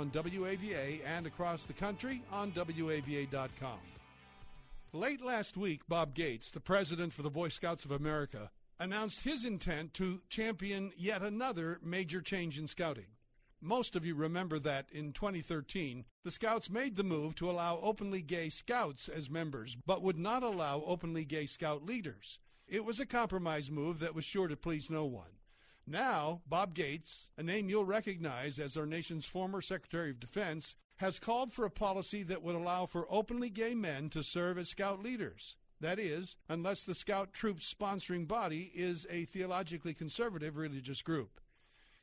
on WAVA and across the country on WAVA.com. Late last week, Bob Gates, the president for the Boy Scouts of America, announced his intent to champion yet another major change in scouting. Most of you remember that in 2013, the Scouts made the move to allow openly gay Scouts as members, but would not allow openly gay Scout leaders. It was a compromise move that was sure to please no one. Now, Bob Gates, a name you'll recognize as our nation's former Secretary of Defense, has called for a policy that would allow for openly gay men to serve as Scout leaders. That is, unless the Scout troop's sponsoring body is a theologically conservative religious group.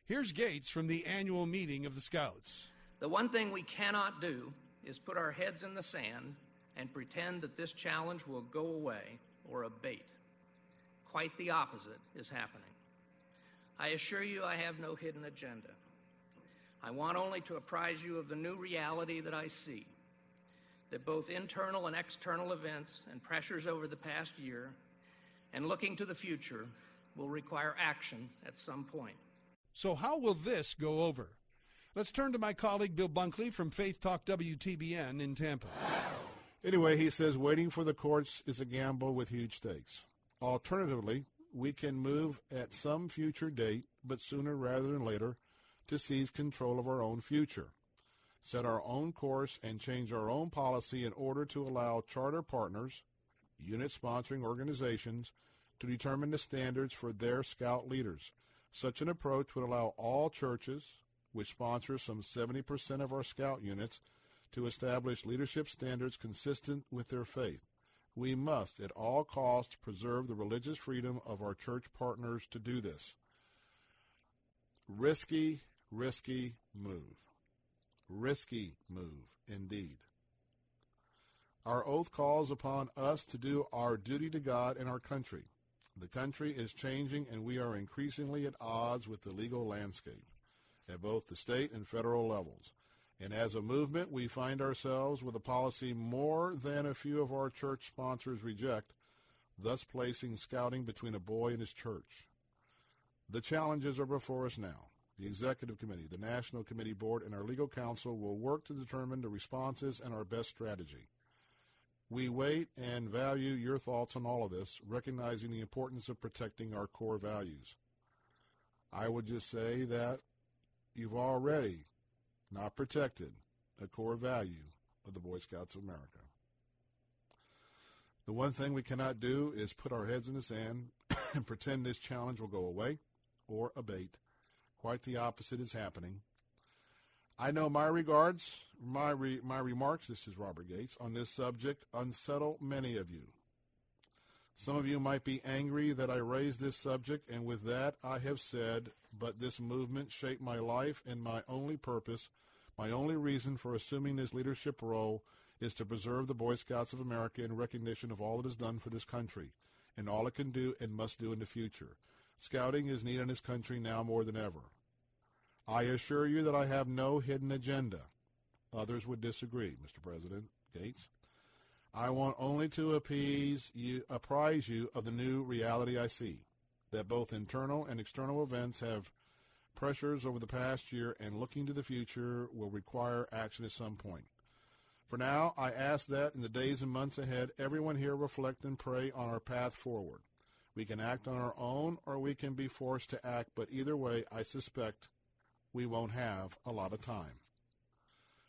Here's Gates from the annual meeting of the Scouts. The one thing we cannot do is put our heads in the sand and pretend that this challenge will go away or abate. Quite the opposite is happening. I assure you I have no hidden agenda. I want only to apprise you of the new reality that I see that both internal and external events and pressures over the past year and looking to the future will require action at some point. So, how will this go over? Let's turn to my colleague Bill Bunkley from Faith Talk WTBN in Tampa. Anyway, he says waiting for the courts is a gamble with huge stakes. Alternatively, we can move at some future date, but sooner rather than later, to seize control of our own future, set our own course, and change our own policy in order to allow charter partners, unit sponsoring organizations, to determine the standards for their scout leaders. Such an approach would allow all churches, which sponsor some 70% of our scout units, to establish leadership standards consistent with their faith. We must, at all costs, preserve the religious freedom of our church partners to do this. Risky, risky move. Risky move, indeed. Our oath calls upon us to do our duty to God and our country. The country is changing, and we are increasingly at odds with the legal landscape at both the state and federal levels. And as a movement, we find ourselves with a policy more than a few of our church sponsors reject, thus placing scouting between a boy and his church. The challenges are before us now. The Executive Committee, the National Committee Board, and our legal counsel will work to determine the responses and our best strategy. We wait and value your thoughts on all of this, recognizing the importance of protecting our core values. I would just say that you've already not protected, a core value of the Boy Scouts of America. The one thing we cannot do is put our heads in the sand and pretend this challenge will go away or abate. Quite the opposite is happening. I know my regards, my, re, my remarks, this is Robert Gates, on this subject unsettle many of you. Some of you might be angry that I raised this subject, and with that I have said, but this movement shaped my life and my only purpose, my only reason for assuming this leadership role is to preserve the Boy Scouts of America in recognition of all it has done for this country and all it can do and must do in the future. Scouting is needed in this country now more than ever. I assure you that I have no hidden agenda. Others would disagree, Mr. President Gates. I want only to appease you, apprise you of the new reality I see, that both internal and external events have pressures over the past year and looking to the future will require action at some point. For now, I ask that in the days and months ahead, everyone here reflect and pray on our path forward. We can act on our own or we can be forced to act, but either way, I suspect we won't have a lot of time.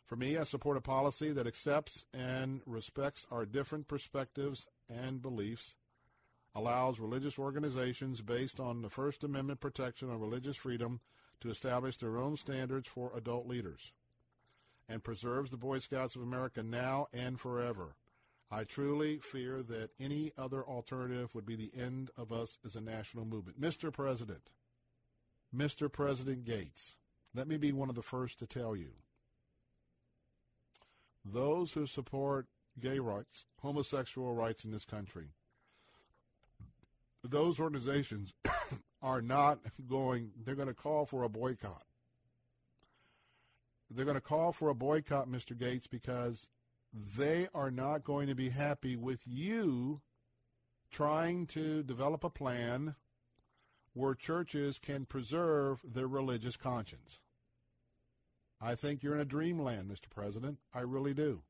For me, I support a policy that accepts and respects our different perspectives and beliefs, allows religious organizations based on the First Amendment protection of religious freedom to establish their own standards for adult leaders, and preserves the Boy Scouts of America now and forever. I truly fear that any other alternative would be the end of us as a national movement. Mr. President, Mr. President Gates, let me be one of the first to tell you those who support gay rights, homosexual rights in this country, those organizations are not going, they're going to call for a boycott. They're going to call for a boycott, Mr. Gates, because they are not going to be happy with you trying to develop a plan where churches can preserve their religious conscience. I think you're in a dreamland, Mr. President. I really do.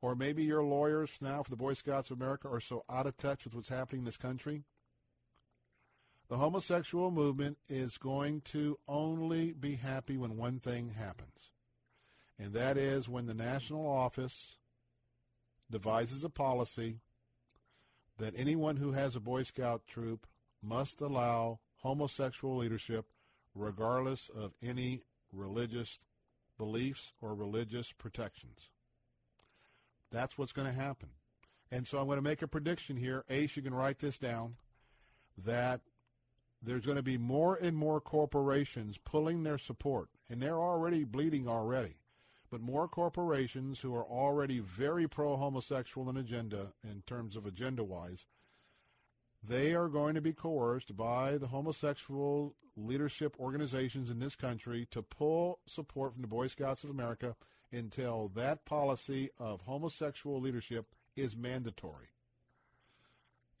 Or maybe your lawyers now for the Boy Scouts of America are so out of touch with what's happening in this country. The homosexual movement is going to only be happy when one thing happens, and that is when the national office devises a policy that anyone who has a Boy Scout troop must allow homosexual leadership regardless of any religious beliefs or religious protections. That's what's going to happen. And so I'm going to make a prediction here. Ace, you can write this down, that there's going to be more and more corporations pulling their support, and they're already bleeding already, but more corporations who are already very pro-homosexual in agenda, in terms of agenda-wise, they are going to be coerced by the homosexual leadership organizations in this country to pull support from the Boy Scouts of America until that policy of homosexual leadership is mandatory.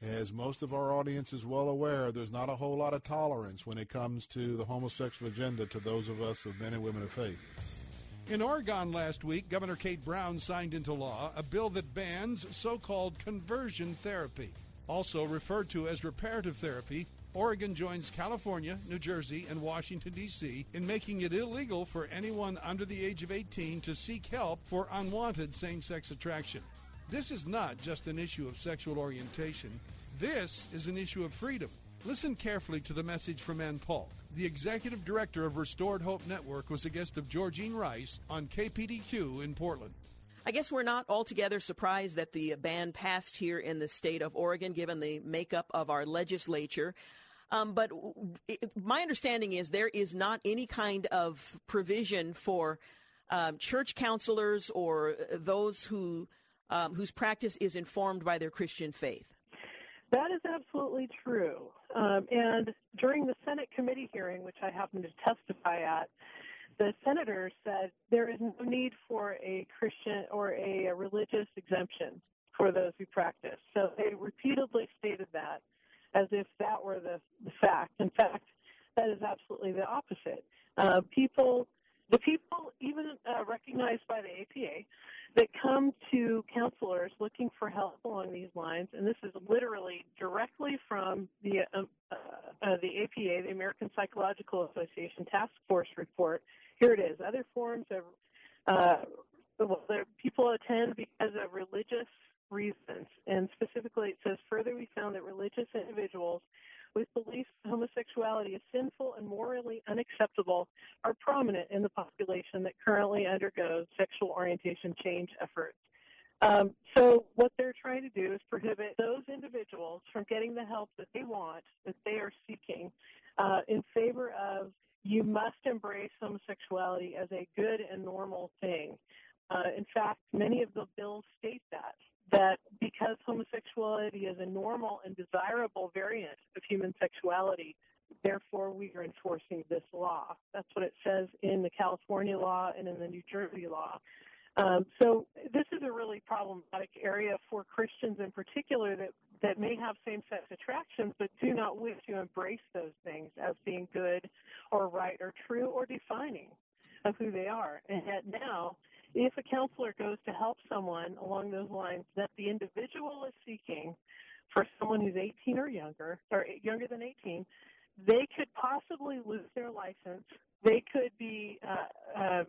As most of our audience is well aware, there's not a whole lot of tolerance when it comes to the homosexual agenda to those of us of men and women of faith. In Oregon last week, Governor Kate Brown signed into law a bill that bans so called conversion therapy. Also referred to as reparative therapy, Oregon joins California, New Jersey, and Washington, D.C. in making it illegal for anyone under the age of 18 to seek help for unwanted same sex attraction. This is not just an issue of sexual orientation, this is an issue of freedom. Listen carefully to the message from Anne Paulk. The executive director of Restored Hope Network was a guest of Georgene Rice on KPDQ in Portland. I guess we're not altogether surprised that the ban passed here in the state of Oregon, given the makeup of our legislature. Um, but my understanding is there is not any kind of provision for um, church counselors or those who um, whose practice is informed by their Christian faith. That is absolutely true. Um, and during the Senate committee hearing, which I happened to testify at, the senator said there is no need for a Christian or a, religious exemption for those who practice. So they repeatedly stated that as if that were the, the fact. In fact, that is absolutely the opposite. Uh, people, the people even uh, recognized by the APA that come to counselors looking for help along these lines, and this is literally directly from the um, uh, uh, the APA, the American Psychological Association Task Force report. Here it is. Other forms of uh, people attend because of religious reasons, and specifically it says further we found that religious individuals with beliefs homosexuality is sinful and morally unacceptable are prominent in the population that currently undergoes sexual orientation change efforts. Um, so what they're trying to do is prohibit those individuals from getting the help that they want, that they are seeking, uh, in favor of you must embrace homosexuality as a good and normal thing. Uh, in fact, many of the bills state that that because homosexuality is a normal and desirable variant of human sexuality, therefore we are enforcing this law. That's what it says in the California law and in the New Jersey law. Um, so this is a really problematic area for Christians in particular that, that may have same-sex attractions but do not wish to embrace those things as being good or right or true or defining of who they are. And yet now if a counselor goes to help someone along those lines that the individual is seeking for someone who's 18 or younger, or younger than 18, they could possibly lose their license. They could be uh, uh,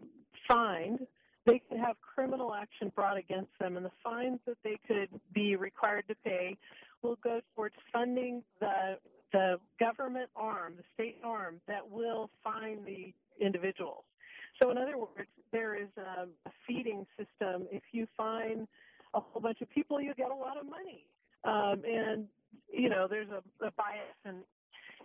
fined. They could have criminal action brought against them, and the fines that they could be required to pay will go towards funding the the government arm, the state arm that will fine the individuals. So, in other words, there is a, a feeding system. If you find a whole bunch of people, you get a lot of money. Um, and, you know, there's a, a bias in,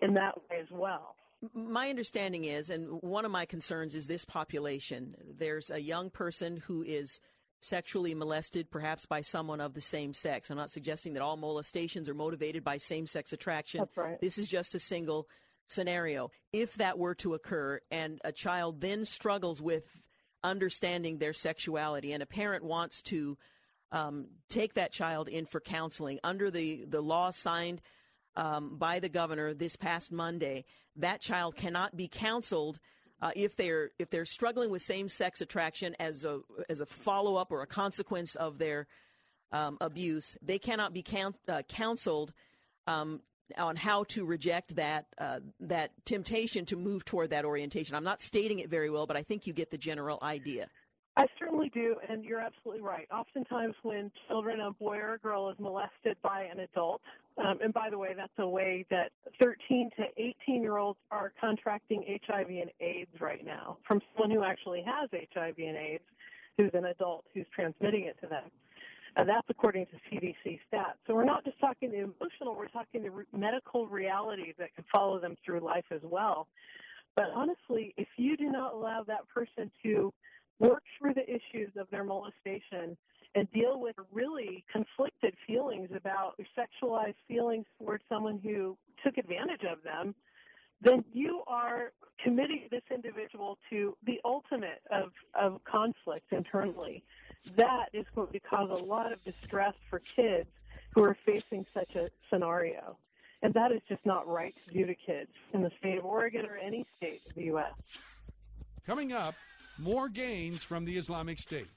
in that way as well. My understanding is, and one of my concerns is this population. There's a young person who is sexually molested, perhaps by someone of the same sex. I'm not suggesting that all molestations are motivated by same sex attraction. Right. This is just a single scenario. If that were to occur and a child then struggles with understanding their sexuality and a parent wants to um, take that child in for counseling under the, the law signed um, by the governor this past Monday, that child cannot be counseled uh, if they're if they're struggling with same sex attraction as a as a follow up or a consequence of their um, abuse. They cannot be count, uh, counseled um, on how to reject that uh, that temptation to move toward that orientation. I'm not stating it very well, but I think you get the general idea. I certainly do, and you're absolutely right. Oftentimes, when children, a boy or a girl, is molested by an adult, um, and by the way, that's a way that 13 to 18 year olds are contracting HIV and AIDS right now from someone who actually has HIV and AIDS, who's an adult who's transmitting it to them. And that's according to CDC stats. So we're not just talking the emotional, we're talking the re- medical realities that can follow them through life as well. But honestly, if you do not allow that person to work through the issues of their molestation and deal with really conflicted feelings about sexualized feelings towards someone who took advantage of them, then you are committing this individual to the ultimate of, of conflict internally. That is going to cause a lot of distress for kids who are facing such a scenario. And that is just not right to do to kids in the state of Oregon or any state of the U.S. Coming up, more gains from the Islamic State.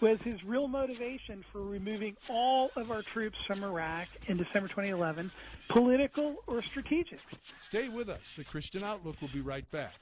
Was his real motivation for removing all of our troops from Iraq in December 2011 political or strategic? Stay with us. The Christian Outlook will be right back.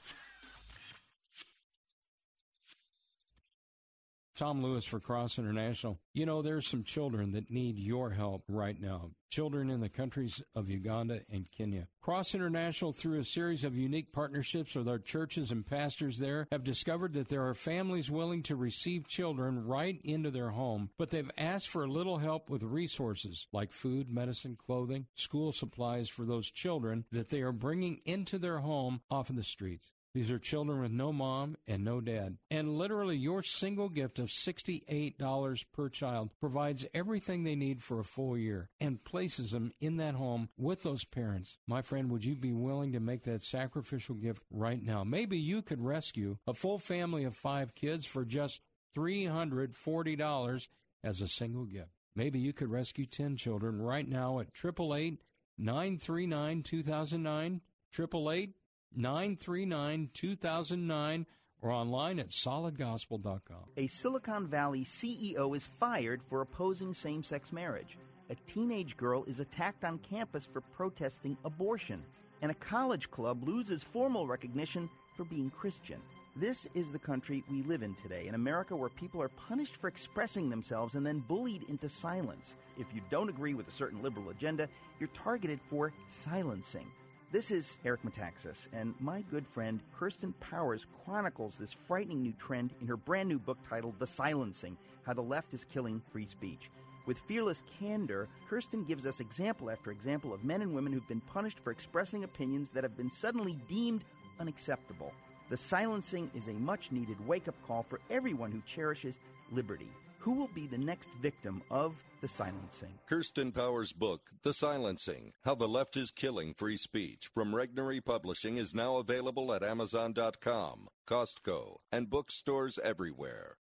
Tom Lewis for Cross International. You know, there's some children that need your help right now. Children in the countries of Uganda and Kenya. Cross International, through a series of unique partnerships with our churches and pastors there, have discovered that there are families willing to receive children right into their home, but they've asked for a little help with resources like food, medicine, clothing, school supplies for those children that they are bringing into their home off of the streets. These are children with no mom and no dad. And literally, your single gift of $68 per child provides everything they need for a full year and places them in that home with those parents. My friend, would you be willing to make that sacrificial gift right now? Maybe you could rescue a full family of five kids for just $340 as a single gift. Maybe you could rescue 10 children right now at 888 939 2009. 888 939 2009 or online at solidgospel.com. A Silicon Valley CEO is fired for opposing same sex marriage. A teenage girl is attacked on campus for protesting abortion. And a college club loses formal recognition for being Christian. This is the country we live in today, in America where people are punished for expressing themselves and then bullied into silence. If you don't agree with a certain liberal agenda, you're targeted for silencing. This is Eric Metaxas, and my good friend Kirsten Powers chronicles this frightening new trend in her brand new book titled The Silencing How the Left is Killing Free Speech. With fearless candor, Kirsten gives us example after example of men and women who've been punished for expressing opinions that have been suddenly deemed unacceptable. The silencing is a much needed wake up call for everyone who cherishes liberty. Who will be the next victim of the silencing? Kirsten Powers' book, The Silencing How the Left is Killing Free Speech, from Regnery Publishing, is now available at Amazon.com, Costco, and bookstores everywhere.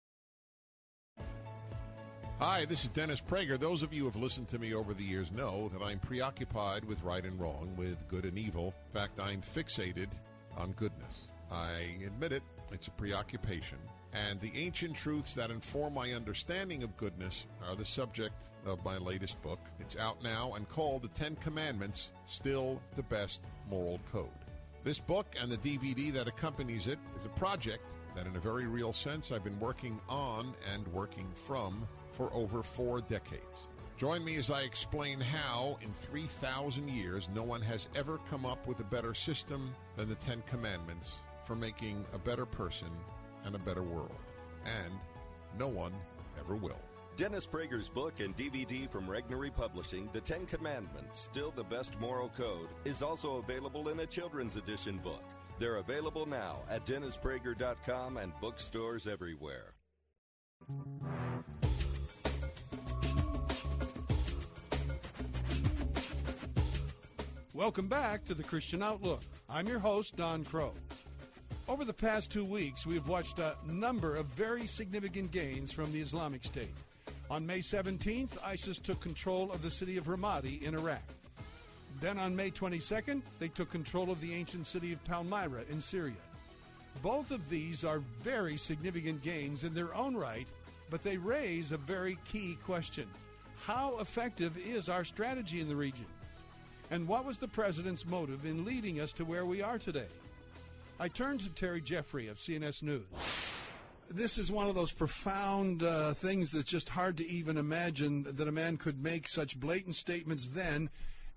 Hi, this is Dennis Prager. Those of you who have listened to me over the years know that I'm preoccupied with right and wrong, with good and evil. In fact, I'm fixated on goodness. I admit it, it's a preoccupation. And the ancient truths that inform my understanding of goodness are the subject of my latest book. It's out now and called The Ten Commandments Still the Best Moral Code. This book and the DVD that accompanies it is a project that, in a very real sense, I've been working on and working from for over four decades. Join me as I explain how, in 3,000 years, no one has ever come up with a better system than the Ten Commandments for making a better person and a better world. And no one ever will. Dennis Prager's book and DVD from Regnery Publishing, The Ten Commandments, Still the Best Moral Code, is also available in a children's edition book. They're available now at DennisPrager.com and bookstores everywhere. Welcome back to the Christian Outlook. I'm your host, Don Crow. Over the past two weeks, we have watched a number of very significant gains from the Islamic State. On May 17th, ISIS took control of the city of Ramadi in Iraq. Then on May 22nd, they took control of the ancient city of Palmyra in Syria. Both of these are very significant gains in their own right, but they raise a very key question. How effective is our strategy in the region? And what was the president's motive in leading us to where we are today? I turn to Terry Jeffrey of CNS News. This is one of those profound uh, things that's just hard to even imagine that a man could make such blatant statements then,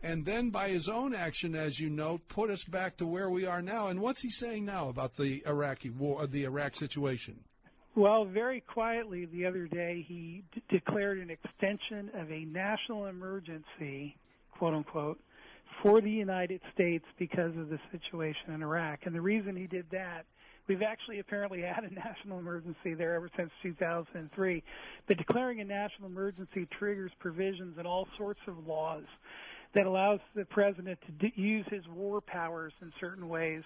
and then by his own action, as you note, put us back to where we are now. And what's he saying now about the Iraqi war, the Iraq situation? Well, very quietly the other day, he d- declared an extension of a national emergency, quote unquote, for the United States because of the situation in Iraq. And the reason he did that, we've actually apparently had a national emergency there ever since 2003. But declaring a national emergency triggers provisions in all sorts of laws that allows the president to use his war powers in certain ways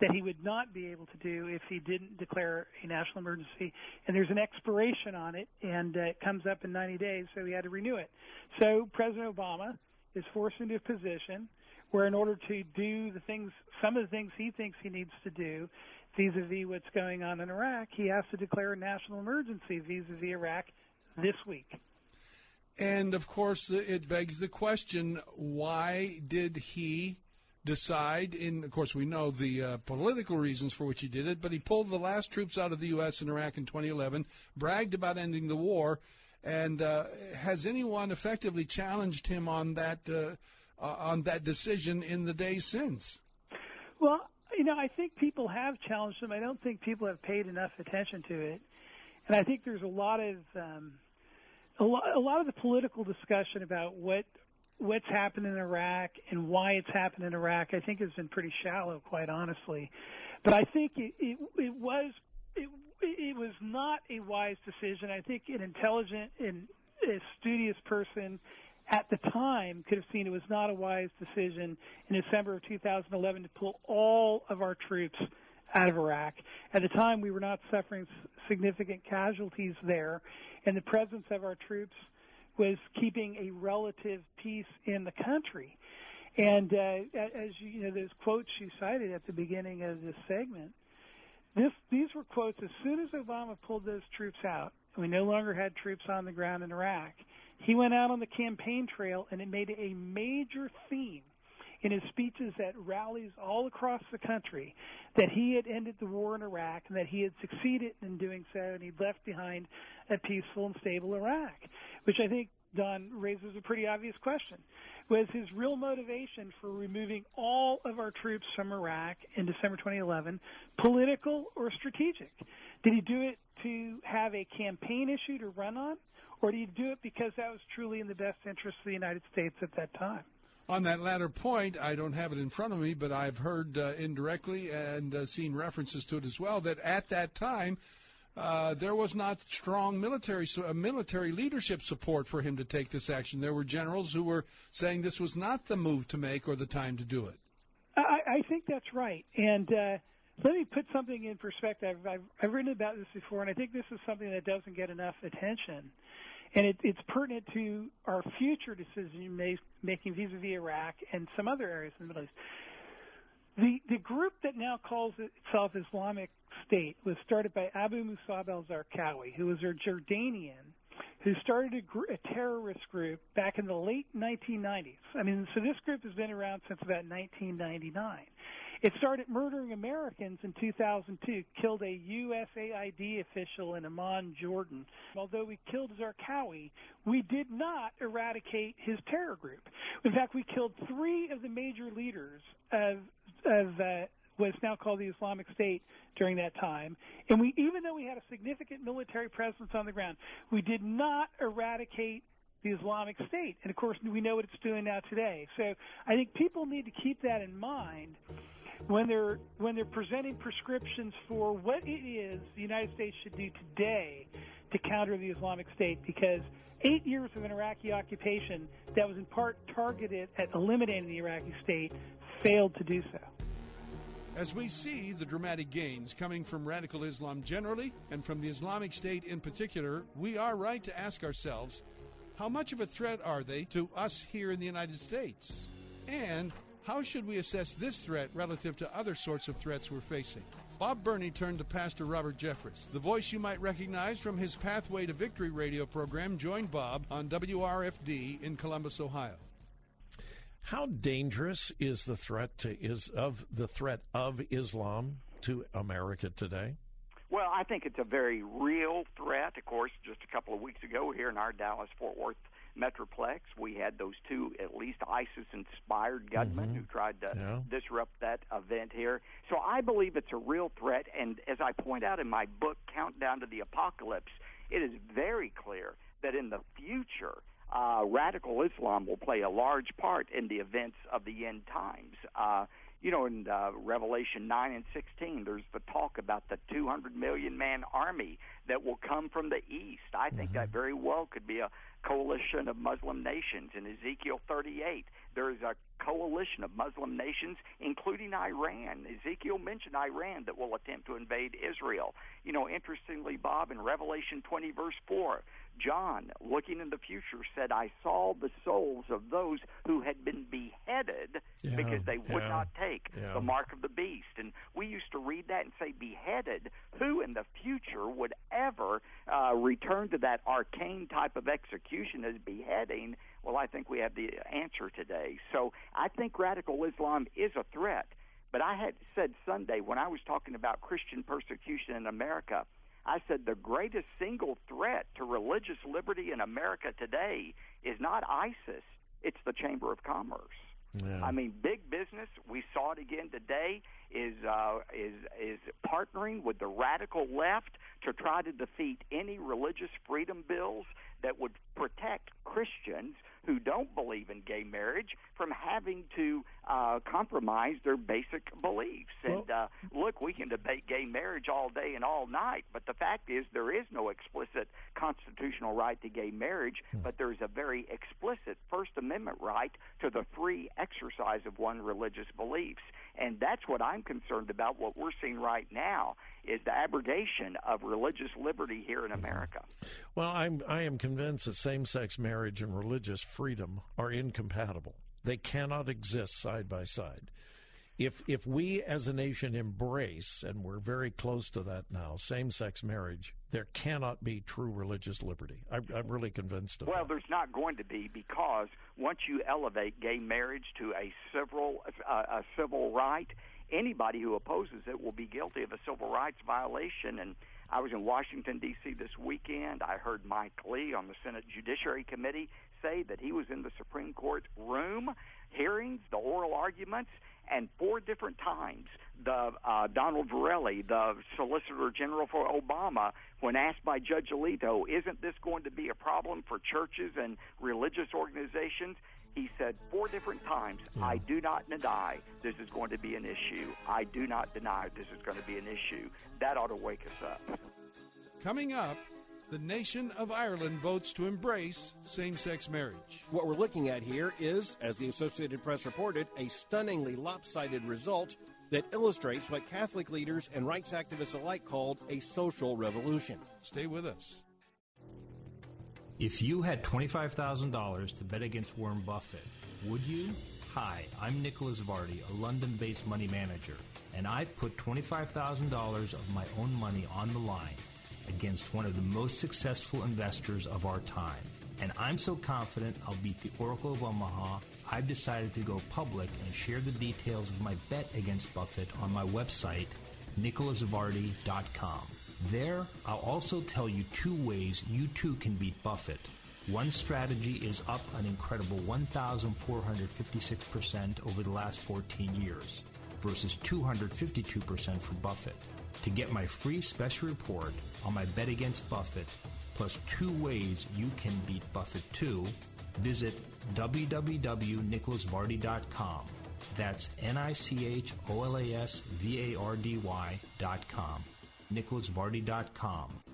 that he would not be able to do if he didn't declare a national emergency. And there's an expiration on it, and uh, it comes up in 90 days, so he had to renew it. So President Obama is forced into a position where, in order to do the things, some of the things he thinks he needs to do, vis-a-vis what's going on in Iraq, he has to declare a national emergency vis-a-vis Iraq this week. And of course, it begs the question: Why did he decide? In of course, we know the uh, political reasons for which he did it, but he pulled the last troops out of the U.S. in Iraq in 2011, bragged about ending the war, and uh, has anyone effectively challenged him on that uh, uh, on that decision in the days since? Well, you know, I think people have challenged them. I don't think people have paid enough attention to it, and I think there's a lot of um, a lot, a lot of the political discussion about what what's happened in Iraq and why it's happened in Iraq. I think has been pretty shallow, quite honestly. But I think it, it, it was it, it was not a wise decision. I think an intelligent and a studious person at the time could have seen it was not a wise decision in December of 2011 to pull all of our troops out of Iraq. At the time, we were not suffering significant casualties there, and the presence of our troops was keeping a relative peace in the country. And uh, as you, you know, those quotes you cited at the beginning of this segment, this, these were quotes as soon as Obama pulled those troops out, we no longer had troops on the ground in Iraq. He went out on the campaign trail, and it made a major theme in his speeches at rallies all across the country that he had ended the war in Iraq and that he had succeeded in doing so, and he'd left behind a peaceful and stable Iraq, which I think Don raises a pretty obvious question. Was his real motivation for removing all of our troops from Iraq in December 2011 political or strategic? Did he do it to have a campaign issue to run on, or did he do it because that was truly in the best interest of the United States at that time? On that latter point, I don't have it in front of me, but I've heard uh, indirectly and uh, seen references to it as well that at that time uh, there was not strong military uh, military leadership support for him to take this action. There were generals who were saying this was not the move to make or the time to do it. I, I think that's right, and uh, let me put something in perspective. I've, I've written about this before, and I think this is something that doesn't get enough attention and it, it's pertinent to our future decision making vis-a-vis Iraq and some other areas in the Middle East. The the group that now calls itself Islamic State was started by Abu Musab al-Zarqawi, who was a Jordanian who started a, gr- a terrorist group back in the late 1990s. I mean, so this group has been around since about 1999. It started murdering Americans in 2002, killed a USAID official in Amman, Jordan. Although we killed Zarqawi, we did not eradicate his terror group. In fact, we killed three of the major leaders of, of uh, what's now called the Islamic State during that time. And we, even though we had a significant military presence on the ground, we did not eradicate the Islamic State. And of course, we know what it's doing now today. So I think people need to keep that in mind when they're when they're presenting prescriptions for what it is the United States should do today to counter the Islamic State because eight years of an Iraqi occupation that was in part targeted at eliminating the Iraqi state failed to do so. As we see the dramatic gains coming from radical Islam generally and from the Islamic State in particular, we are right to ask ourselves how much of a threat are they to us here in the United States? And how should we assess this threat relative to other sorts of threats we're facing? Bob Burney turned to Pastor Robert Jeffress. The voice you might recognize from his Pathway to Victory radio program joined Bob on WRFD in Columbus, Ohio. How dangerous is the threat to is of the threat of Islam to America today? Well, I think it's a very real threat. Of course, just a couple of weeks ago here in our Dallas Fort Worth Metroplex, we had those two at least ISIS inspired gunmen mm-hmm. who tried to yeah. disrupt that event here. So I believe it's a real threat. And as I point out in my book, Countdown to the Apocalypse, it is very clear that in the future, uh, radical Islam will play a large part in the events of the end times. Uh, you know, in uh, Revelation 9 and 16, there's the talk about the 200 million man army that will come from the east. I think mm-hmm. that very well could be a coalition of Muslim nations. In Ezekiel 38, there is a coalition of Muslim nations, including Iran. Ezekiel mentioned Iran that will attempt to invade Israel. You know, interestingly, Bob, in Revelation 20, verse 4, John, looking in the future, said, I saw the souls of those who had been beheaded yeah, because they would yeah, not take yeah. the mark of the beast. And we used to read that and say, beheaded. Who in the future would ever uh, return to that arcane type of execution as beheading? Well, I think we have the answer today. So I think radical Islam is a threat. But I had said Sunday when I was talking about Christian persecution in America, I said the greatest single threat to religious liberty in America today is not ISIS, it's the Chamber of Commerce. Yeah. I mean, big business. We saw it again today. Is uh, is is partnering with the radical left to try to defeat any religious freedom bills that would protect Christians who don't believe in gay marriage from having to uh, compromise their basic beliefs. Well, and uh, look, we can debate gay marriage all day and all night, but the fact is there is no explicit constitutional right to gay marriage, hmm. but there is a very explicit First Amendment right to the free exercise of one's religious beliefs. And that's what I'm concerned about. What we're seeing right now is the abrogation of religious liberty here in America. Well, I'm I am convinced that same-sex marriage and religious freedom are incompatible. They cannot exist side by side. If if we as a nation embrace and we're very close to that now, same-sex marriage, there cannot be true religious liberty. I, am really convinced of well, that. Well, there's not going to be because once you elevate gay marriage to a civil uh, a civil right, anybody who opposes it will be guilty of a civil rights violation. And I was in Washington, D.C. this weekend. I heard Mike Lee on the Senate Judiciary Committee say that he was in the Supreme Court room hearings, the oral arguments, and four different times the uh, Donald Verrilli, the Solicitor General for Obama, when asked by Judge Alito, "Isn't this going to be a problem for churches and religious organizations?" He said four different times, yeah. I do not deny this is going to be an issue. I do not deny this is going to be an issue. That ought to wake us up. Coming up, the nation of Ireland votes to embrace same sex marriage. What we're looking at here is, as the Associated Press reported, a stunningly lopsided result that illustrates what Catholic leaders and rights activists alike called a social revolution. Stay with us. If you had $25,000 to bet against Warren Buffett, would you? Hi, I'm Nicholas Vardy, a London based money manager, and I've put $25,000 of my own money on the line against one of the most successful investors of our time. And I'm so confident I'll beat the Oracle of Omaha, I've decided to go public and share the details of my bet against Buffett on my website, nicholasvardy.com. There, I'll also tell you two ways you too can beat Buffett. One strategy is up an incredible 1,456% over the last 14 years versus 252% for Buffett. To get my free special report on my bet against Buffett, plus two ways you can beat Buffett too, visit www.nicholasvardy.com. That's N-I-C-H-O-L-A-S-V-A-R-D-Y dot com. NicholasVardy.com.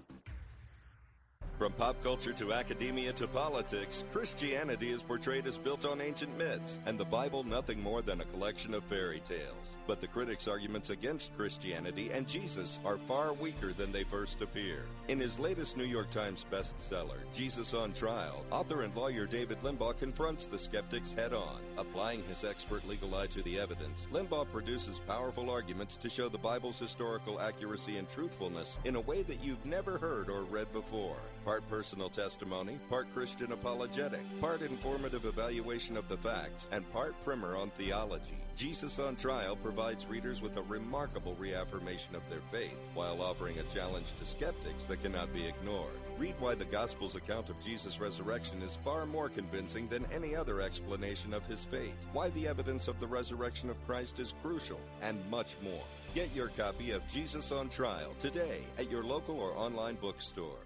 From pop culture to academia to politics, Christianity is portrayed as built on ancient myths, and the Bible nothing more than a collection of fairy tales. But the critics' arguments against Christianity and Jesus are far weaker than they first appear. In his latest New York Times bestseller, Jesus on Trial, author and lawyer David Limbaugh confronts the skeptics head on. Applying his expert legal eye to the evidence, Limbaugh produces powerful arguments to show the Bible's historical accuracy and truthfulness in a way that you've never heard or read before part personal testimony, part Christian apologetic, part informative evaluation of the facts, and part primer on theology. Jesus on Trial provides readers with a remarkable reaffirmation of their faith while offering a challenge to skeptics that cannot be ignored. Read why the Gospel's account of Jesus' resurrection is far more convincing than any other explanation of his fate, why the evidence of the resurrection of Christ is crucial, and much more. Get your copy of Jesus on Trial today at your local or online bookstore.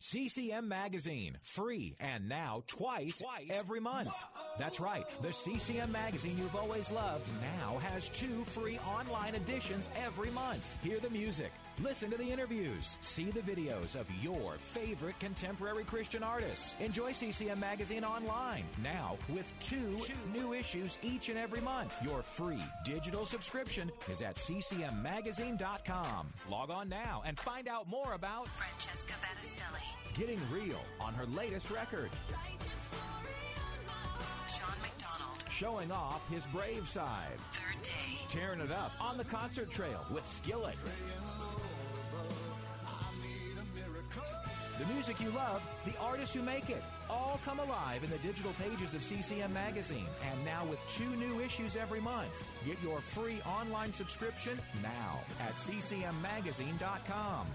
CCM Magazine, free and now twice, twice. every month. That's right, the CCM Magazine you've always loved now has two free online editions every month. Hear the music, listen to the interviews, see the videos of your favorite contemporary Christian artists. Enjoy CCM Magazine online now with two, two new issues each and every month. Your free digital subscription is at ccmmagazine.com. Log on now and find out more about Francesca Battistelli. Getting real on her latest record. Shawn McDonald. Showing off his brave side. Third day. Tearing it up on the concert trail with Skillet. The music you love, the artists who make it, all come alive in the digital pages of CCM Magazine. And now with two new issues every month. Get your free online subscription now at ccmmagazine.com.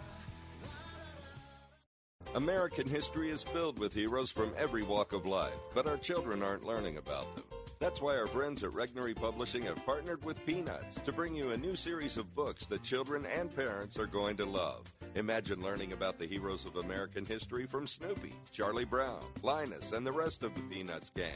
American history is filled with heroes from every walk of life, but our children aren't learning about them. That's why our friends at Regnery Publishing have partnered with Peanuts to bring you a new series of books that children and parents are going to love. Imagine learning about the heroes of American history from Snoopy, Charlie Brown, Linus, and the rest of the Peanuts gang.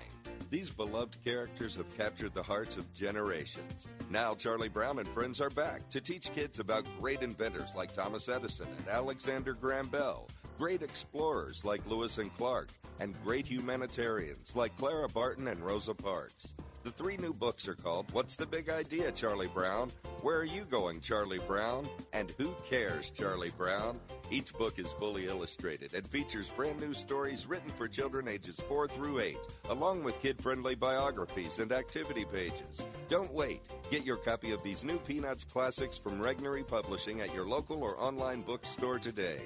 These beloved characters have captured the hearts of generations. Now, Charlie Brown and friends are back to teach kids about great inventors like Thomas Edison and Alexander Graham Bell, great explorers like Lewis and Clark, and great humanitarians like Clara Barton and Rosa Parks. The three new books are called What's the Big Idea, Charlie Brown? Where Are You Going, Charlie Brown? And Who Cares, Charlie Brown? Each book is fully illustrated and features brand new stories written for children ages 4 through 8, along with kid friendly biographies and activity pages. Don't wait. Get your copy of these new Peanuts classics from Regnery Publishing at your local or online bookstore today.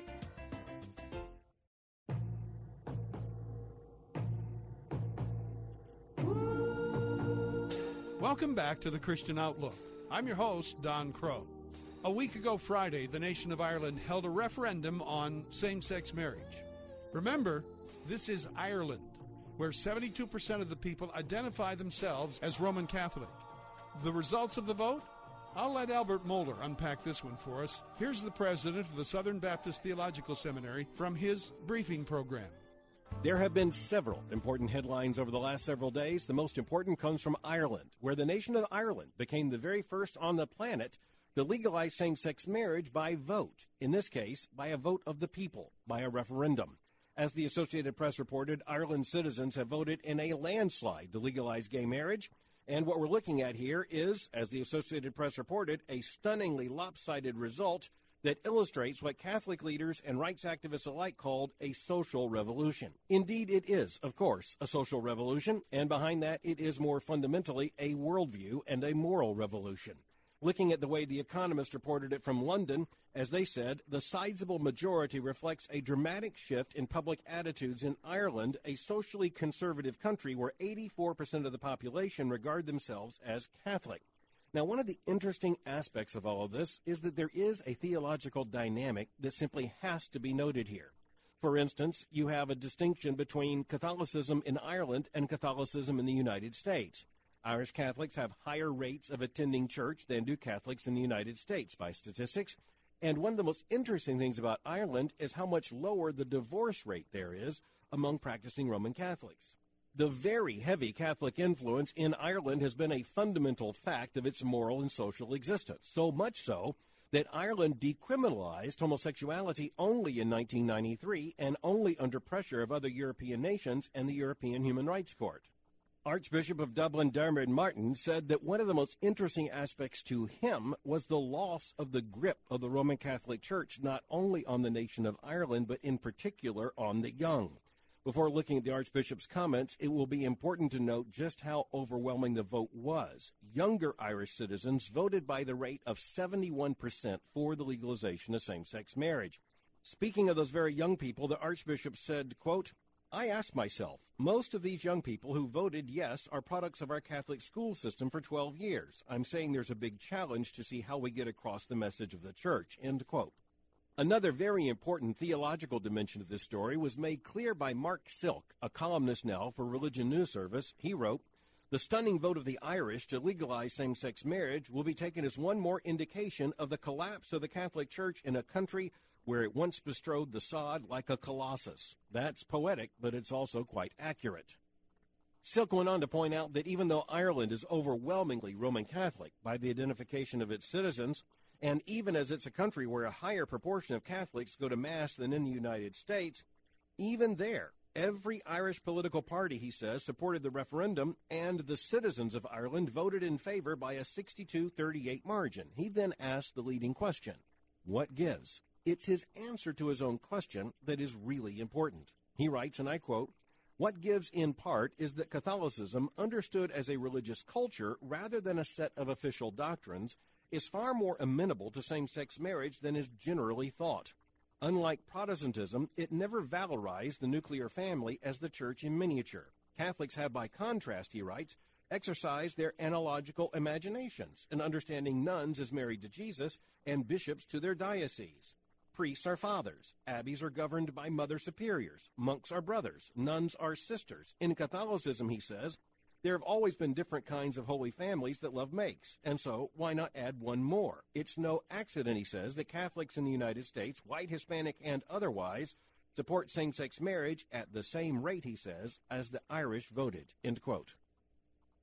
Welcome back to the Christian Outlook. I'm your host, Don Crow. A week ago Friday, the nation of Ireland held a referendum on same sex marriage. Remember, this is Ireland, where 72% of the people identify themselves as Roman Catholic. The results of the vote? I'll let Albert Mohler unpack this one for us. Here's the president of the Southern Baptist Theological Seminary from his briefing program. There have been several important headlines over the last several days. The most important comes from Ireland, where the nation of Ireland became the very first on the planet to legalize same sex marriage by vote. In this case, by a vote of the people, by a referendum. As the Associated Press reported, Ireland's citizens have voted in a landslide to legalize gay marriage. And what we're looking at here is, as the Associated Press reported, a stunningly lopsided result that illustrates what Catholic leaders and rights activists alike called a social revolution. Indeed, it is, of course, a social revolution, and behind that, it is more fundamentally a worldview and a moral revolution. Looking at the way The Economist reported it from London, as they said, the sizable majority reflects a dramatic shift in public attitudes in Ireland, a socially conservative country where 84% of the population regard themselves as Catholic. Now, one of the interesting aspects of all of this is that there is a theological dynamic that simply has to be noted here. For instance, you have a distinction between Catholicism in Ireland and Catholicism in the United States. Irish Catholics have higher rates of attending church than do Catholics in the United States by statistics. And one of the most interesting things about Ireland is how much lower the divorce rate there is among practicing Roman Catholics. The very heavy Catholic influence in Ireland has been a fundamental fact of its moral and social existence, so much so that Ireland decriminalized homosexuality only in 1993 and only under pressure of other European nations and the European Human Rights Court. Archbishop of Dublin Diarmuid Martin said that one of the most interesting aspects to him was the loss of the grip of the Roman Catholic Church not only on the nation of Ireland but in particular on the young. Before looking at the Archbishop's comments, it will be important to note just how overwhelming the vote was. Younger Irish citizens voted by the rate of 71% for the legalization of same sex marriage. Speaking of those very young people, the Archbishop said, quote, I ask myself, most of these young people who voted yes are products of our Catholic school system for 12 years. I'm saying there's a big challenge to see how we get across the message of the church. End quote. Another very important theological dimension of this story was made clear by Mark Silk, a columnist now for Religion News Service. He wrote, The stunning vote of the Irish to legalize same sex marriage will be taken as one more indication of the collapse of the Catholic Church in a country where it once bestrode the sod like a colossus. That's poetic, but it's also quite accurate. Silk went on to point out that even though Ireland is overwhelmingly Roman Catholic by the identification of its citizens, and even as it's a country where a higher proportion of Catholics go to Mass than in the United States, even there, every Irish political party, he says, supported the referendum, and the citizens of Ireland voted in favor by a 62 38 margin. He then asked the leading question What gives? It's his answer to his own question that is really important. He writes, and I quote, what gives in part is that Catholicism, understood as a religious culture rather than a set of official doctrines, is far more amenable to same sex marriage than is generally thought. Unlike Protestantism, it never valorized the nuclear family as the church in miniature. Catholics have, by contrast, he writes, exercised their analogical imaginations in understanding nuns as married to Jesus and bishops to their dioceses. Priests are fathers, abbeys are governed by mother superiors, monks are brothers, nuns are sisters. In Catholicism, he says, there have always been different kinds of holy families that love makes, and so why not add one more? It's no accident, he says, that Catholics in the United States, white, Hispanic, and otherwise, support same sex marriage at the same rate, he says, as the Irish voted. End quote.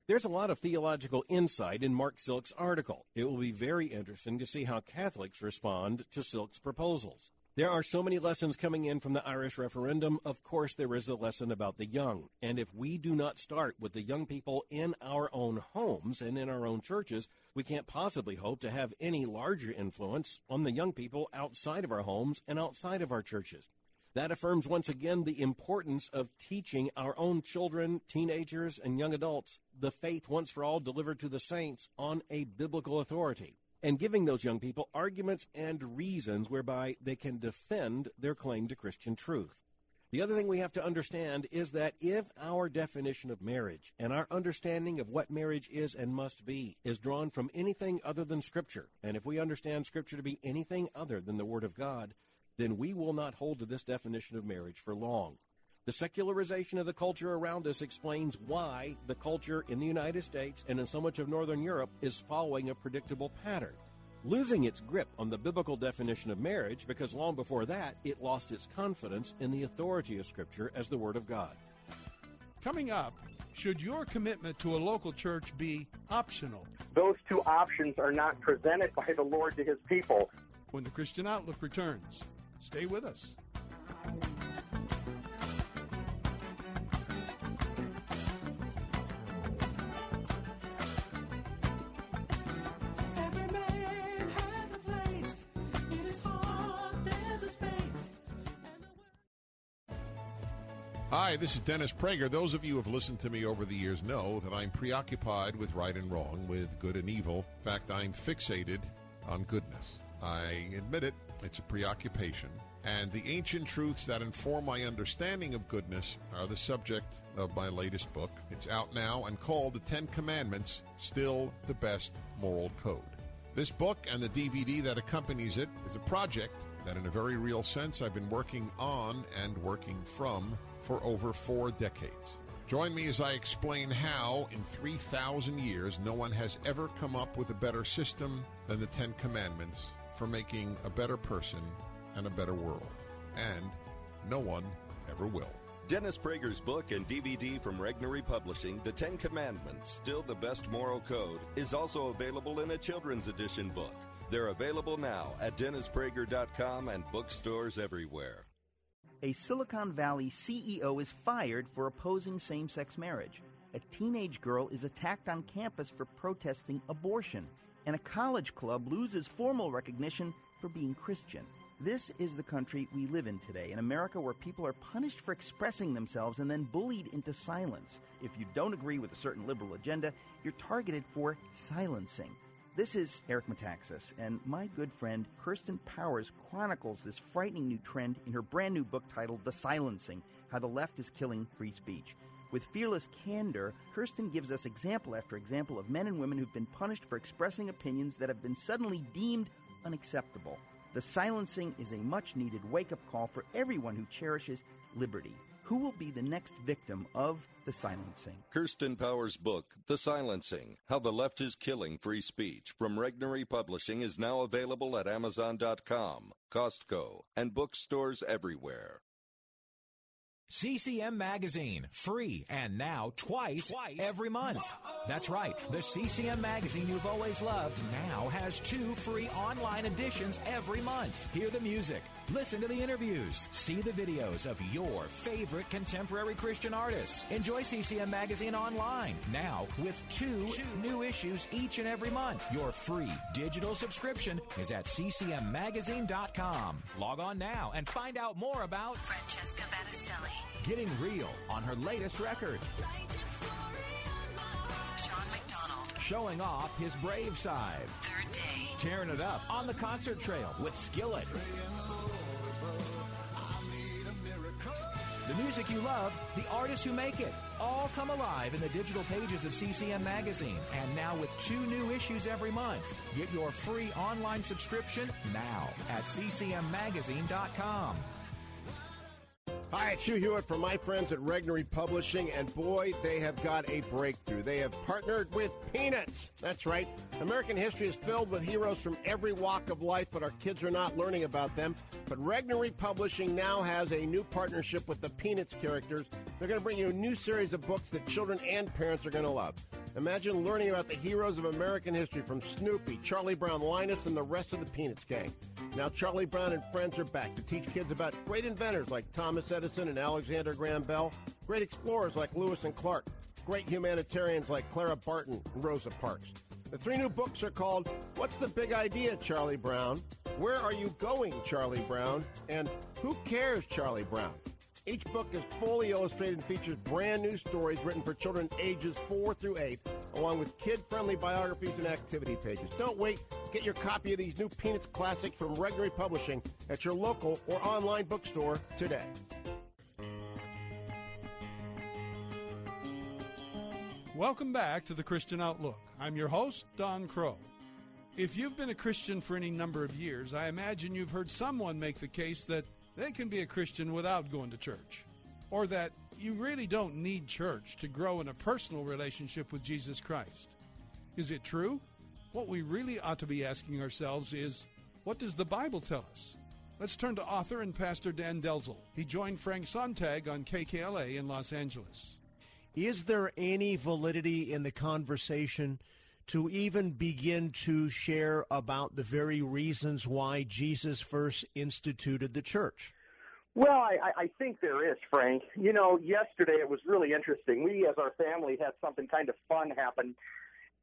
There's a lot of theological insight in Mark Silk's article. It will be very interesting to see how Catholics respond to Silk's proposals. There are so many lessons coming in from the Irish referendum. Of course, there is a lesson about the young. And if we do not start with the young people in our own homes and in our own churches, we can't possibly hope to have any larger influence on the young people outside of our homes and outside of our churches. That affirms once again the importance of teaching our own children, teenagers, and young adults the faith once for all delivered to the saints on a biblical authority and giving those young people arguments and reasons whereby they can defend their claim to Christian truth. The other thing we have to understand is that if our definition of marriage and our understanding of what marriage is and must be is drawn from anything other than Scripture, and if we understand Scripture to be anything other than the Word of God, then we will not hold to this definition of marriage for long. The secularization of the culture around us explains why the culture in the United States and in so much of Northern Europe is following a predictable pattern. Losing its grip on the biblical definition of marriage because long before that it lost its confidence in the authority of Scripture as the Word of God. Coming up, should your commitment to a local church be optional? Those two options are not presented by the Lord to his people. When the Christian Outlook returns, stay with us. Hi, this is Dennis Prager. Those of you who have listened to me over the years know that I'm preoccupied with right and wrong, with good and evil. In fact, I'm fixated on goodness. I admit it, it's a preoccupation. And the ancient truths that inform my understanding of goodness are the subject of my latest book. It's out now and called The Ten Commandments Still the Best Moral Code. This book and the DVD that accompanies it is a project that, in a very real sense, I've been working on and working from for over four decades. Join me as I explain how, in 3,000 years, no one has ever come up with a better system than the Ten Commandments for making a better person and a better world. And no one ever will. Dennis Prager's book and DVD from Regnery Publishing, The Ten Commandments, Still the Best Moral Code, is also available in a children's edition book. They're available now at DennisPrager.com and bookstores everywhere. A Silicon Valley CEO is fired for opposing same sex marriage. A teenage girl is attacked on campus for protesting abortion. And a college club loses formal recognition for being Christian. This is the country we live in today, in America where people are punished for expressing themselves and then bullied into silence. If you don't agree with a certain liberal agenda, you're targeted for silencing. This is Eric Metaxas, and my good friend Kirsten Powers chronicles this frightening new trend in her brand new book titled The Silencing How the Left is Killing Free Speech. With fearless candor, Kirsten gives us example after example of men and women who've been punished for expressing opinions that have been suddenly deemed unacceptable. The silencing is a much needed wake up call for everyone who cherishes liberty. Who will be the next victim of the silencing? Kirsten Powers' book, The Silencing How the Left is Killing Free Speech, from Regnery Publishing, is now available at Amazon.com, Costco, and bookstores everywhere. CCM Magazine, free and now twice, twice, every month. That's right. The CCM Magazine you've always loved now has two free online editions every month. Hear the music, listen to the interviews, see the videos of your favorite contemporary Christian artists. Enjoy CCM Magazine online now with two, two new issues each and every month. Your free digital subscription is at ccmmagazine.com. Log on now and find out more about Francesca Battistelli. Getting Real on her latest record. Shawn McDonald. Showing off his brave side. Third day. Tearing it up on the concert trail with Skillet. The music you love, the artists who make it, all come alive in the digital pages of CCM Magazine. And now with two new issues every month. Get your free online subscription now at ccmmagazine.com. Hi, it's Hugh Hewitt from my friends at Regnery Publishing, and boy, they have got a breakthrough. They have partnered with Peanuts. That's right. American history is filled with heroes from every walk of life, but our kids are not learning about them. But Regnery Publishing now has a new partnership with the Peanuts characters. They're going to bring you a new series of books that children and parents are going to love. Imagine learning about the heroes of American history from Snoopy, Charlie Brown, Linus, and the rest of the Peanuts gang. Now, Charlie Brown and friends are back to teach kids about great inventors like Thomas Edison and Alexander Graham Bell, great explorers like Lewis and Clark, great humanitarians like Clara Barton and Rosa Parks. The three new books are called What's the Big Idea, Charlie Brown? Where Are You Going, Charlie Brown? And Who Cares, Charlie Brown? Each book is fully illustrated and features brand new stories written for children ages 4 through 8, along with kid friendly biographies and activity pages. Don't wait. Get your copy of these new Peanuts classics from Regnery Publishing at your local or online bookstore today. Welcome back to the Christian Outlook. I'm your host, Don Kroah. If you've been a Christian for any number of years, I imagine you've heard someone make the case that they can be a Christian without going to church, or that you really don't need church to grow in a personal relationship with Jesus Christ. Is it true? What we really ought to be asking ourselves is what does the Bible tell us? Let's turn to author and pastor Dan Delzell. He joined Frank Sontag on KKLA in Los Angeles. Is there any validity in the conversation to even begin to share about the very reasons why Jesus first instituted the church? Well, I, I think there is, Frank. You know, yesterday it was really interesting. We, as our family, had something kind of fun happen.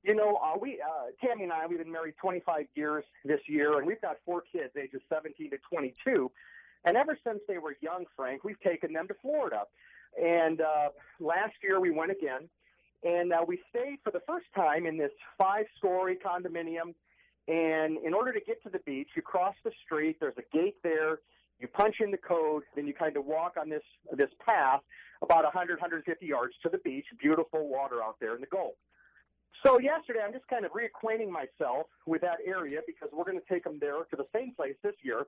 You know, uh, we, uh, Tammy and I, we've been married 25 years this year, and we've got four kids, ages 17 to 22. And ever since they were young, Frank, we've taken them to Florida. And uh, last year we went again, and uh, we stayed for the first time in this five-story condominium. And in order to get to the beach, you cross the street. There's a gate there. You punch in the code, then you kind of walk on this this path about 100, 150 yards to the beach. Beautiful water out there in the Gulf. So yesterday, I'm just kind of reacquainting myself with that area because we're going to take them there to the same place this year.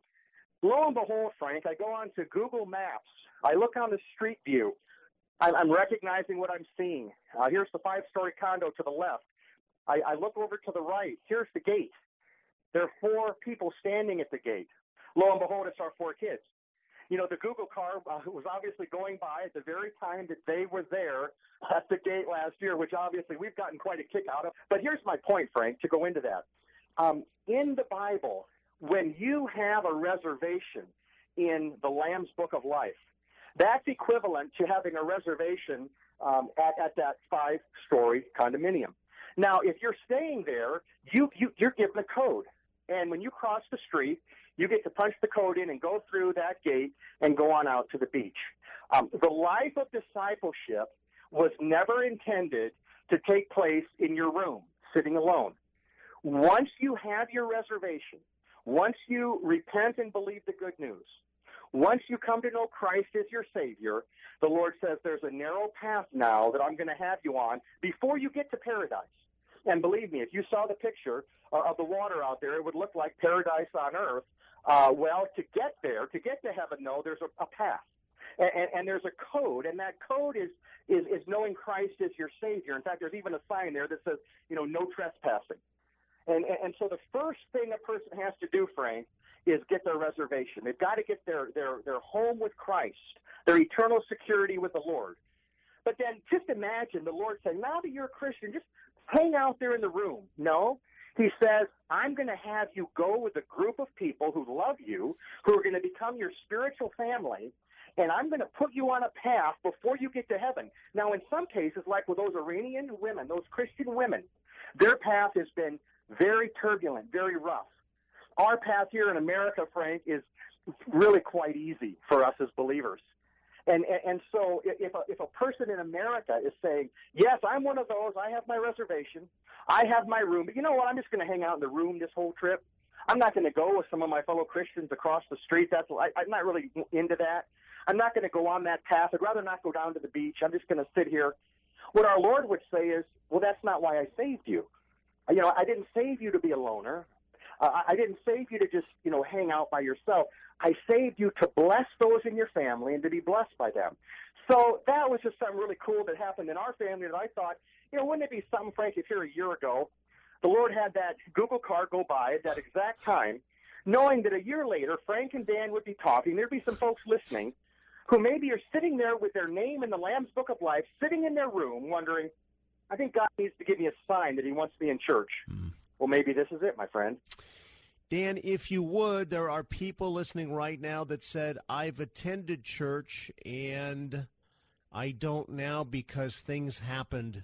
Lo and behold, Frank, I go on to Google Maps. I look on the street view. I'm, I'm recognizing what I'm seeing. Uh, here's the five-story condo to the left. I, I look over to the right. Here's the gate. There are four people standing at the gate. Lo and behold, it's our four kids. you know, the Google car uh, was obviously going by at the very time that they were there at the gate last year, which obviously we've gotten quite a kick out of. But here's my point, Frank, to go into that. Um, in the Bible, when you have a reservation in the Lamb's Book of Life, that's equivalent to having a reservation um, at, at that five story condominium. Now, if you're staying there, you, you, you're given a code. And when you cross the street, you get to punch the code in and go through that gate and go on out to the beach. Um, the life of discipleship was never intended to take place in your room, sitting alone. Once you have your reservation, once you repent and believe the good news, once you come to know Christ as your Savior, the Lord says there's a narrow path now that I'm going to have you on before you get to paradise. And believe me, if you saw the picture uh, of the water out there, it would look like paradise on earth. Uh, well, to get there, to get to heaven, no, there's a, a path. And, and, and there's a code, and that code is, is, is knowing Christ as your Savior. In fact, there's even a sign there that says, you know, no trespassing. And, and, and so the first thing a person has to do, Frank, is get their reservation. They've got to get their, their, their home with Christ, their eternal security with the Lord. But then just imagine the Lord saying, now that you're a Christian, just hang out there in the room. No. He says, I'm going to have you go with a group of people who love you, who are going to become your spiritual family, and I'm going to put you on a path before you get to heaven. Now, in some cases, like with those Iranian women, those Christian women, their path has been very turbulent, very rough. Our path here in America, Frank, is really quite easy for us as believers. And, and, and so if a, if a person in America is saying, yes, I'm one of those, I have my reservation, I have my room, but you know what, I'm just going to hang out in the room this whole trip. I'm not going to go with some of my fellow Christians across the street. That's I, I'm not really into that. I'm not going to go on that path. I'd rather not go down to the beach. I'm just going to sit here. What our Lord would say is, well, that's not why I saved you. You know, I didn't save you to be a loner. Uh, I didn't save you to just, you know, hang out by yourself. I saved you to bless those in your family and to be blessed by them. So that was just something really cool that happened in our family that I thought, you know, wouldn't it be something, Frank, if here a year ago, the Lord had that Google car go by at that exact time, knowing that a year later, Frank and Dan would be talking, there'd be some folks listening who maybe are sitting there with their name in the Lamb's Book of Life, sitting in their room wondering, I think God needs to give me a sign that he wants me in church. Mm. Well, maybe this is it, my friend. Dan, if you would, there are people listening right now that said, I've attended church and I don't now because things happened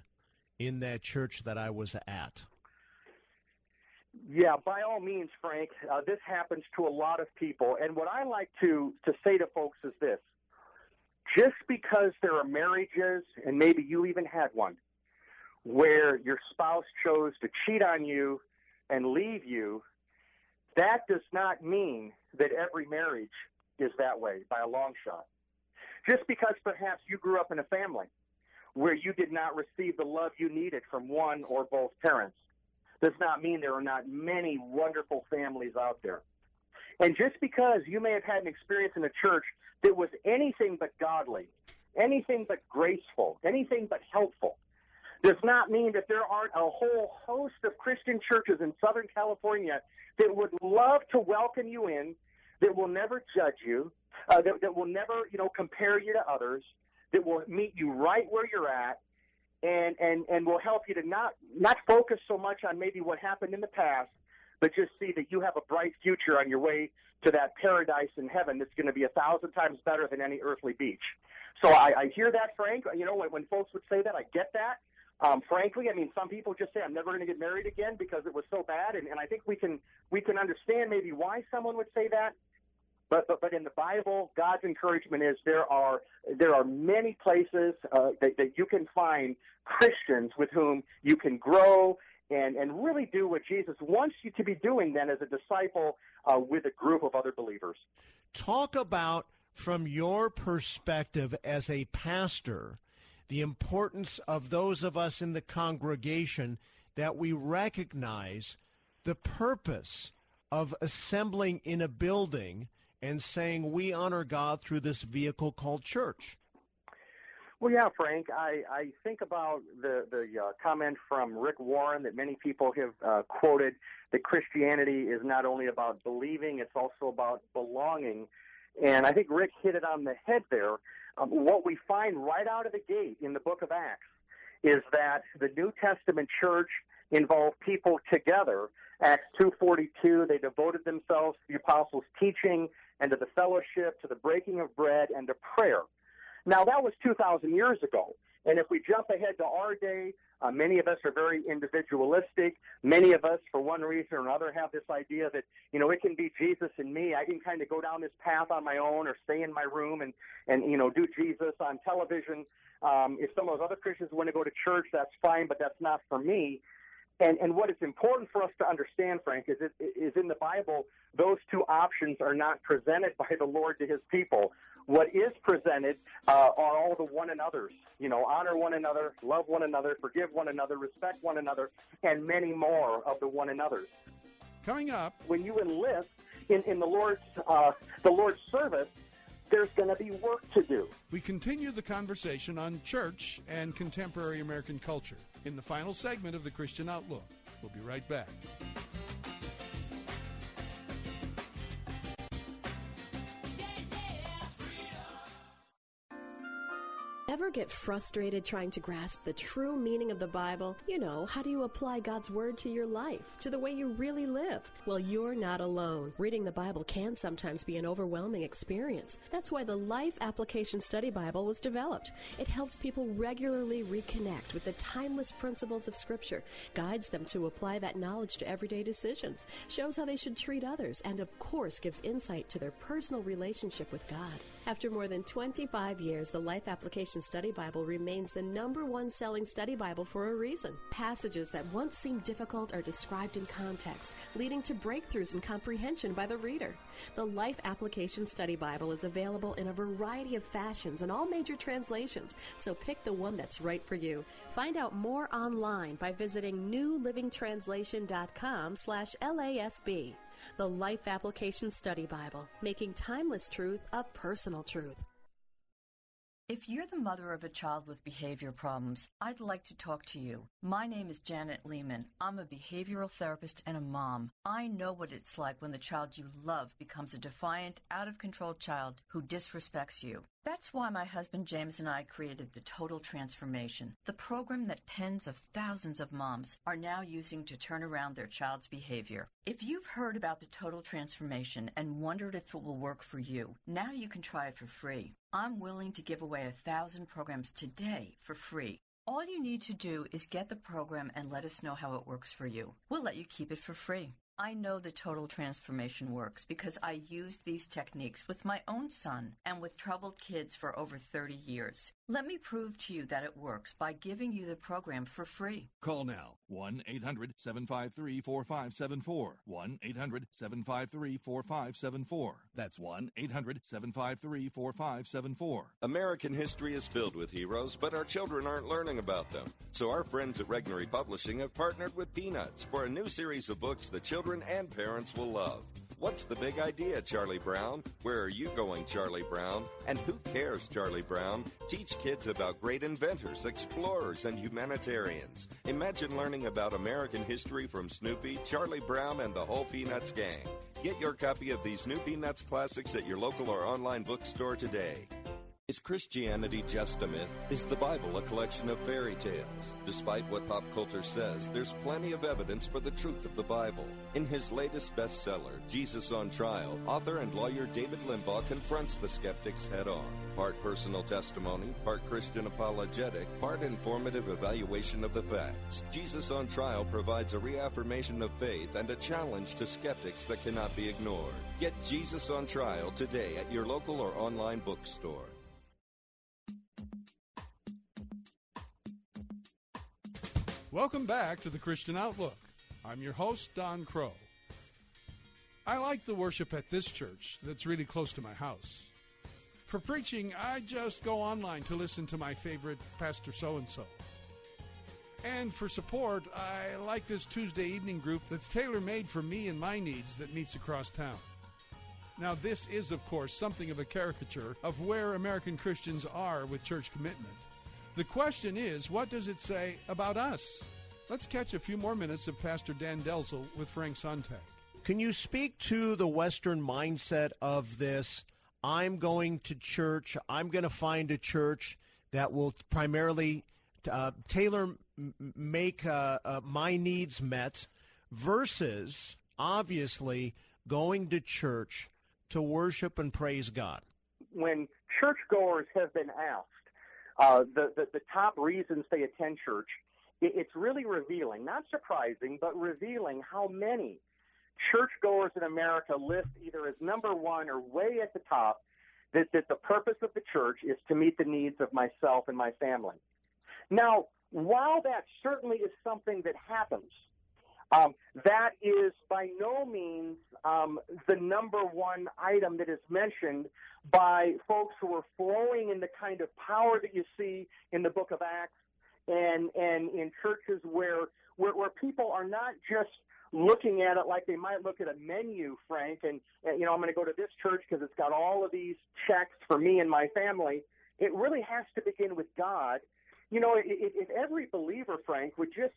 in that church that I was at. Yeah, by all means, Frank, uh, this happens to a lot of people. And what I like to, to say to folks is this just because there are marriages, and maybe you even had one, where your spouse chose to cheat on you and leave you that does not mean that every marriage is that way by a long shot. Just because perhaps you grew up in a family where you did not receive the love you needed from one or both parents does not mean there are not many wonderful families out there. And just because you may have had an experience in a church that was anything but godly, anything but graceful, anything but helpful, does not mean that there aren't a whole host of Christian churches in Southern California that would love to welcome you in, that will never judge you, uh, that, that will never, you know, compare you to others, that will meet you right where you're at, and and and will help you to not not focus so much on maybe what happened in the past, but just see that you have a bright future on your way to that paradise in heaven that's going to be a thousand times better than any earthly beach. So I, I hear that, Frank. You know, when, when folks would say that, I get that. Um, frankly, I mean, some people just say I'm never going to get married again because it was so bad, and, and I think we can we can understand maybe why someone would say that. But, but but in the Bible, God's encouragement is there are there are many places uh, that, that you can find Christians with whom you can grow and and really do what Jesus wants you to be doing. Then as a disciple uh, with a group of other believers. Talk about from your perspective as a pastor the importance of those of us in the congregation that we recognize the purpose of assembling in a building and saying we honor God through this vehicle called church. Well, yeah, Frank. I, I think about the the uh, comment from Rick Warren that many people have uh, quoted that Christianity is not only about believing; it's also about belonging. And I think Rick hit it on the head there. Um, what we find right out of the gate in the book of Acts is that the New Testament church involved people together. Acts 2:42, they devoted themselves to the apostles' teaching and to the fellowship, to the breaking of bread, and to prayer. Now that was 2,000 years ago. And if we jump ahead to our day, uh, many of us are very individualistic. Many of us, for one reason or another, have this idea that you know it can be Jesus and me. I can kind of go down this path on my own, or stay in my room and and you know do Jesus on television. Um, if some of those other Christians want to go to church, that's fine, but that's not for me. And, and what is important for us to understand, Frank, is, it, is in the Bible, those two options are not presented by the Lord to his people. What is presented uh, are all the one another's. You know, honor one another, love one another, forgive one another, respect one another, and many more of the one another's. Coming up, when you enlist in, in the Lord's uh, the Lord's service, there's going to be work to do. We continue the conversation on church and contemporary American culture in the final segment of the Christian Outlook. We'll be right back. Ever get frustrated trying to grasp the true meaning of the Bible? You know, how do you apply God's Word to your life, to the way you really live? Well, you're not alone. Reading the Bible can sometimes be an overwhelming experience. That's why the Life Application Study Bible was developed. It helps people regularly reconnect with the timeless principles of Scripture, guides them to apply that knowledge to everyday decisions, shows how they should treat others, and of course gives insight to their personal relationship with God. After more than 25 years, the Life Application Study Bible remains the number one selling study Bible for a reason. Passages that once seemed difficult are described in context, leading to breakthroughs in comprehension by the reader. The Life Application Study Bible is available in a variety of fashions and all major translations, so pick the one that's right for you. Find out more online by visiting newlivingtranslation.com slash LASB. The Life Application Study Bible, making timeless truth a personal truth. If you're the mother of a child with behavior problems, I'd like to talk to you. My name is Janet Lehman. I'm a behavioral therapist and a mom. I know what it's like when the child you love becomes a defiant, out of control child who disrespects you. That's why my husband James and I created the Total Transformation, the program that tens of thousands of moms are now using to turn around their child's behavior. If you've heard about the Total Transformation and wondered if it will work for you, now you can try it for free. I'm willing to give away a thousand programs today for free. All you need to do is get the program and let us know how it works for you. We'll let you keep it for free. I know the total transformation works because I used these techniques with my own son and with troubled kids for over 30 years. Let me prove to you that it works by giving you the program for free. Call now 1 800 753 4574. 1 800 753 4574. That's 1 800 753 4574. American history is filled with heroes, but our children aren't learning about them. So our friends at Regnery Publishing have partnered with Peanuts for a new series of books that children and parents will love. What's the big idea, Charlie Brown? Where are you going, Charlie Brown? And who cares, Charlie Brown? Teach kids about great inventors, explorers, and humanitarians. Imagine learning about American history from Snoopy, Charlie Brown, and the whole Peanuts gang. Get your copy of these new Peanuts classics at your local or online bookstore today. Is Christianity just a myth? Is the Bible a collection of fairy tales? Despite what pop culture says, there's plenty of evidence for the truth of the Bible. In his latest bestseller, Jesus on Trial, author and lawyer David Limbaugh confronts the skeptics head on. Part personal testimony, part Christian apologetic, part informative evaluation of the facts. Jesus on Trial provides a reaffirmation of faith and a challenge to skeptics that cannot be ignored. Get Jesus on Trial today at your local or online bookstore. Welcome back to the Christian Outlook. I'm your host, Don Kroah. I like the worship at this church that's really close to my house. For preaching, I just go online to listen to my favorite Pastor so and so. And for support, I like this Tuesday evening group that's tailor made for me and my needs that meets across town. Now, this is, of course, something of a caricature of where American Christians are with church commitment. The question is, what does it say about us? Let's catch a few more minutes of Pastor Dan Delzell with Frank Sontag. Can you speak to the Western mindset of this? I'm going to church. I'm going to find a church that will primarily uh, tailor make uh, uh, my needs met versus obviously going to church to worship and praise God. When churchgoers have been asked uh, the, the, the top reasons they attend church, it, it's really revealing, not surprising, but revealing how many churchgoers in America list either as number one or way at the top that, that the purpose of the church is to meet the needs of myself and my family. Now, while that certainly is something that happens, um, that is by no means um, the number one item that is mentioned by folks who are flowing in the kind of power that you see in the book of Acts and, and in churches where, where, where people are not just looking at it like they might look at a menu, Frank, and, and you know, I'm going to go to this church because it's got all of these checks for me and my family. It really has to begin with God. You know, if, if every believer, Frank, would just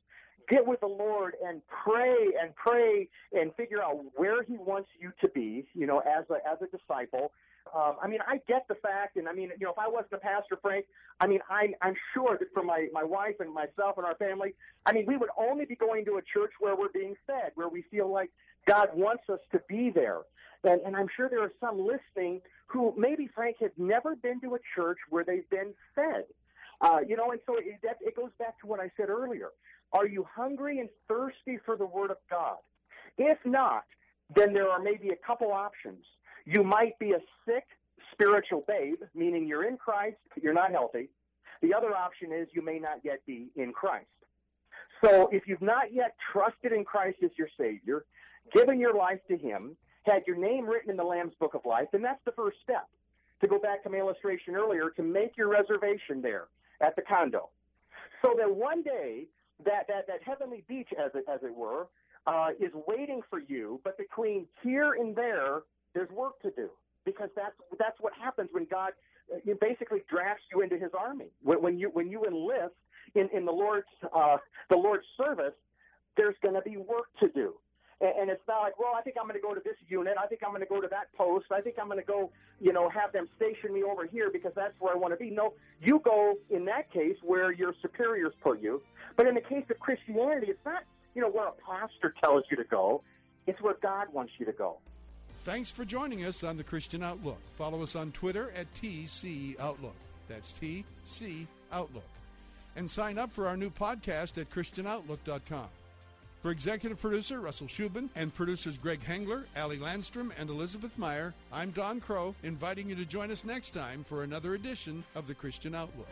get with the Lord and pray and pray and figure out where He wants you to be, you know, as a as a disciple. Um, I mean, I get the fact, and I mean, you know, if I wasn't a pastor, Frank, I mean, I'm I'm sure that for my my wife and myself and our family, I mean, we would only be going to a church where we're being fed, where we feel like God wants us to be there. And, and I'm sure there are some listening who maybe Frank has never been to a church where they've been fed. Uh, you know, and so it, that, it goes back to what I said earlier. Are you hungry and thirsty for the Word of God? If not, then there are maybe a couple options. You might be a sick spiritual babe, meaning you're in Christ, but you're not healthy. The other option is you may not yet be in Christ. So if you've not yet trusted in Christ as your Savior, given your life to Him, had your name written in the Lamb's Book of Life, then that's the first step. To go back to my illustration earlier, to make your reservation there at the condo. So that one day that, that, that heavenly beach, as it, as it were, uh, is waiting for you, but between here and there, there's work to do because that's that's what happens when God uh, basically drafts you into His army. When, when you when you enlist in, in the Lord's uh, the Lord's service, there's going to be work to do. And, it's not like, well, I think I'm going to go to this unit. I think I'm going to go to that post. I think I'm going to go, you know, have them station me over here because that's where I want to be. No, you go in that case where your superiors put you. But in the case of Christianity, it's not, you know, where a pastor tells you to go. It's where God wants you to go. Thanks for joining us on the Christian Outlook. Follow us on Twitter at TC Outlook. That's TC Outlook. And sign up for our new podcast at ChristianOutlook.com. For executive producer Russell Shubin and producers Greg Hengler, Ali Landstrom, and Elizabeth Meyer, I'm Don Kroah, inviting you to join us next time for another edition of the Christian Outlook.